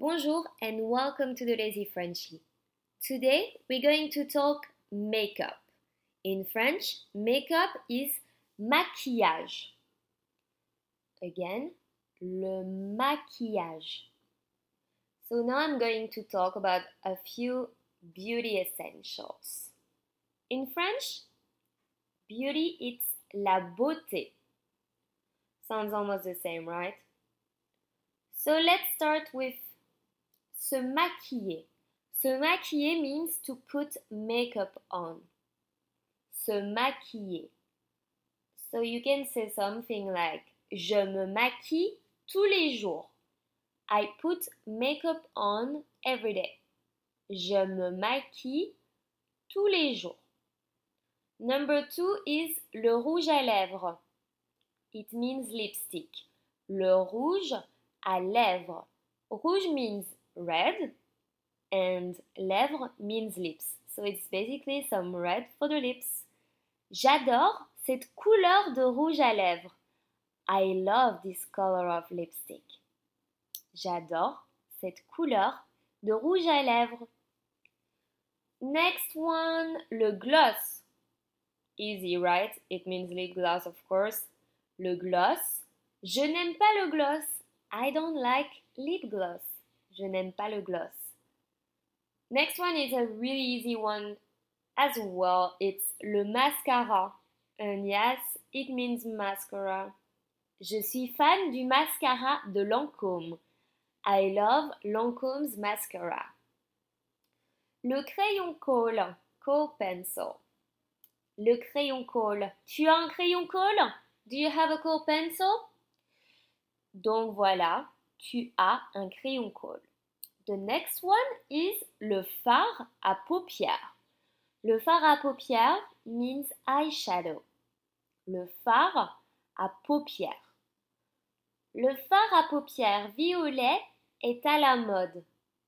Bonjour and welcome to the Lazy Frenchie. Today we're going to talk makeup. In French, makeup is maquillage. Again, le maquillage. So now I'm going to talk about a few beauty essentials. In French, beauty it's la beauté. Sounds almost the same, right? So let's start with se maquiller. Se maquiller means to put makeup on. Se maquiller. So you can say something like Je me maquille tous les jours. I put makeup on every day. Je me maquille tous les jours. Number two is le rouge à lèvres. It means lipstick. Le rouge à lèvres. Rouge means red and lèvres means lips. So it's basically some red for the lips. J'adore cette couleur de rouge à lèvres. I love this color of lipstick. J'adore cette couleur de rouge à lèvres. Next one, le gloss. Easy, right? It means lip gloss, of course. Le gloss. Je n'aime pas le gloss. I don't like lip gloss. Je n'aime pas le gloss. Next one is a really easy one as well. It's le mascara. And yes, it means mascara. Je suis fan du mascara de Lancôme. I love Lancome's mascara. Le crayon colle, kohl pencil. Le crayon colle. Tu as un crayon colle? Do you have a kohl pencil? Donc voilà, tu as un crayon colle. The next one is le fard à paupières. Le fard à paupières means eyeshadow. Le fard à paupières. Le fard à paupières violet est à la mode.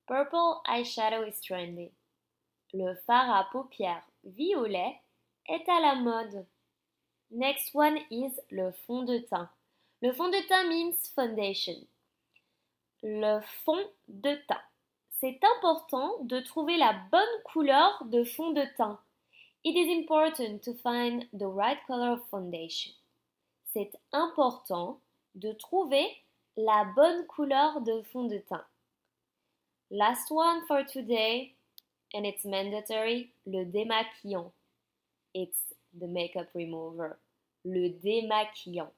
Purple eyeshadow is trendy. Le fard à paupières violet est à la mode. Next one is le fond de teint. Le fond de teint means foundation. Le fond de teint. C'est important de trouver la bonne couleur de fond de teint. It is important to find the right color of foundation. C'est important de trouver la bonne couleur de fond de teint. Last one for today, and it's mandatory, le démaquillant. It's the makeup remover. Le démaquillant.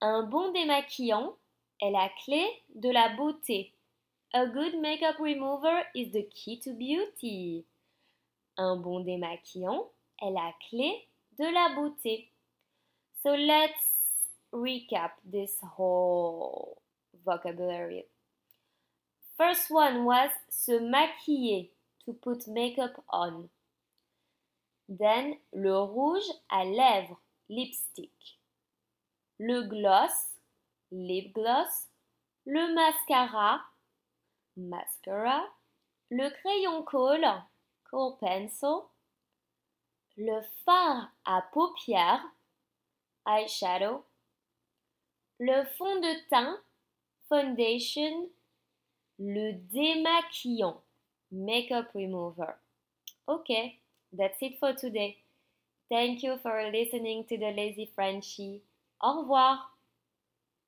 Un bon démaquillant est la clé de la beauté. A good makeup remover is the key to beauty. Un bon démaquillant est la clé de la beauté. So let's recap this whole vocabulary. First one was se maquiller, to put makeup on. Then le rouge à lèvres, lipstick. Le gloss, lip gloss. Le mascara, mascara. Le crayon colle, kohl pencil. Le fard à paupières, eyeshadow. Le fond de teint, foundation. Le démaquillant, makeup remover. Okay, that's it for today. Thank you for listening to the Lazy Frenchie. Au revoir.